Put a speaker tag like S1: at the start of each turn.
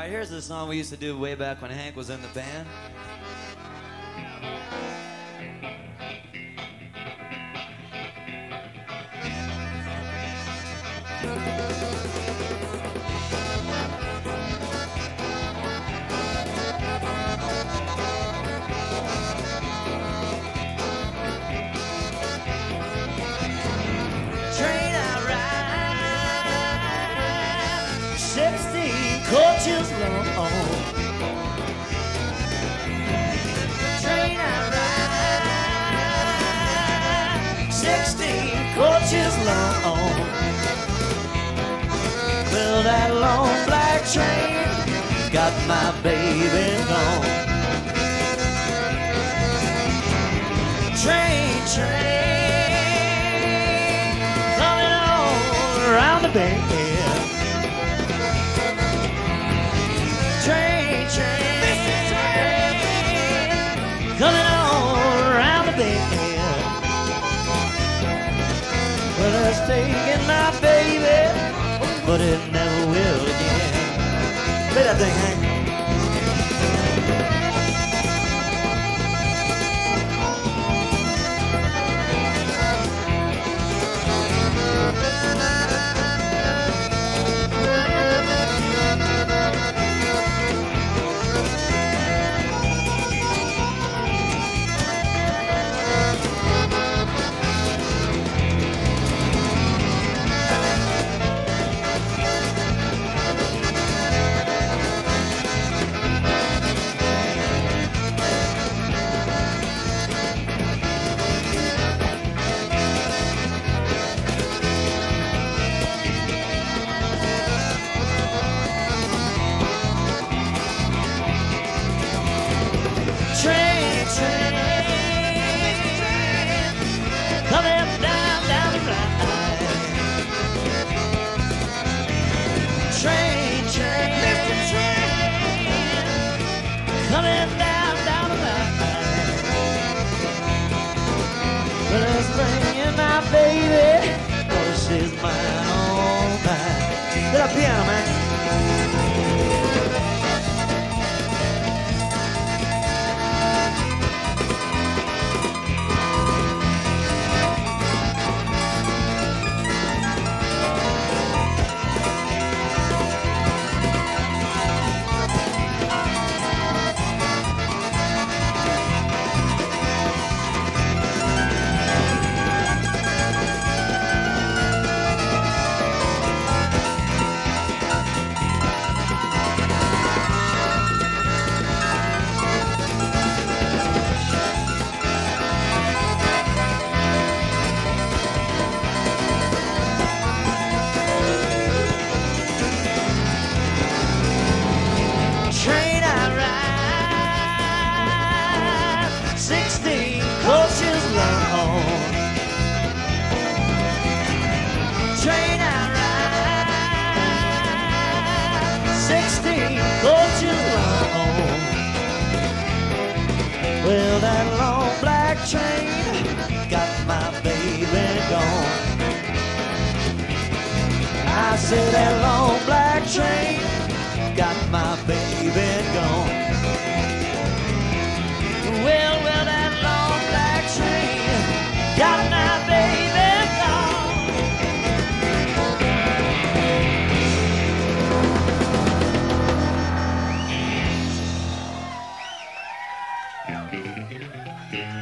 S1: Right, here's a song we used to do way back when Hank was in the band. Train 16 coaches long. Train I ride, 16 coaches long. Well, that long black train got my baby gone. Train, train, coming on around the bend. Taking my baby, but it never will again. Play that thing, Hank. Della piena, man. Eh. Gone. I said that long black train got my baby gone. Well, well, that long black train got my baby gone.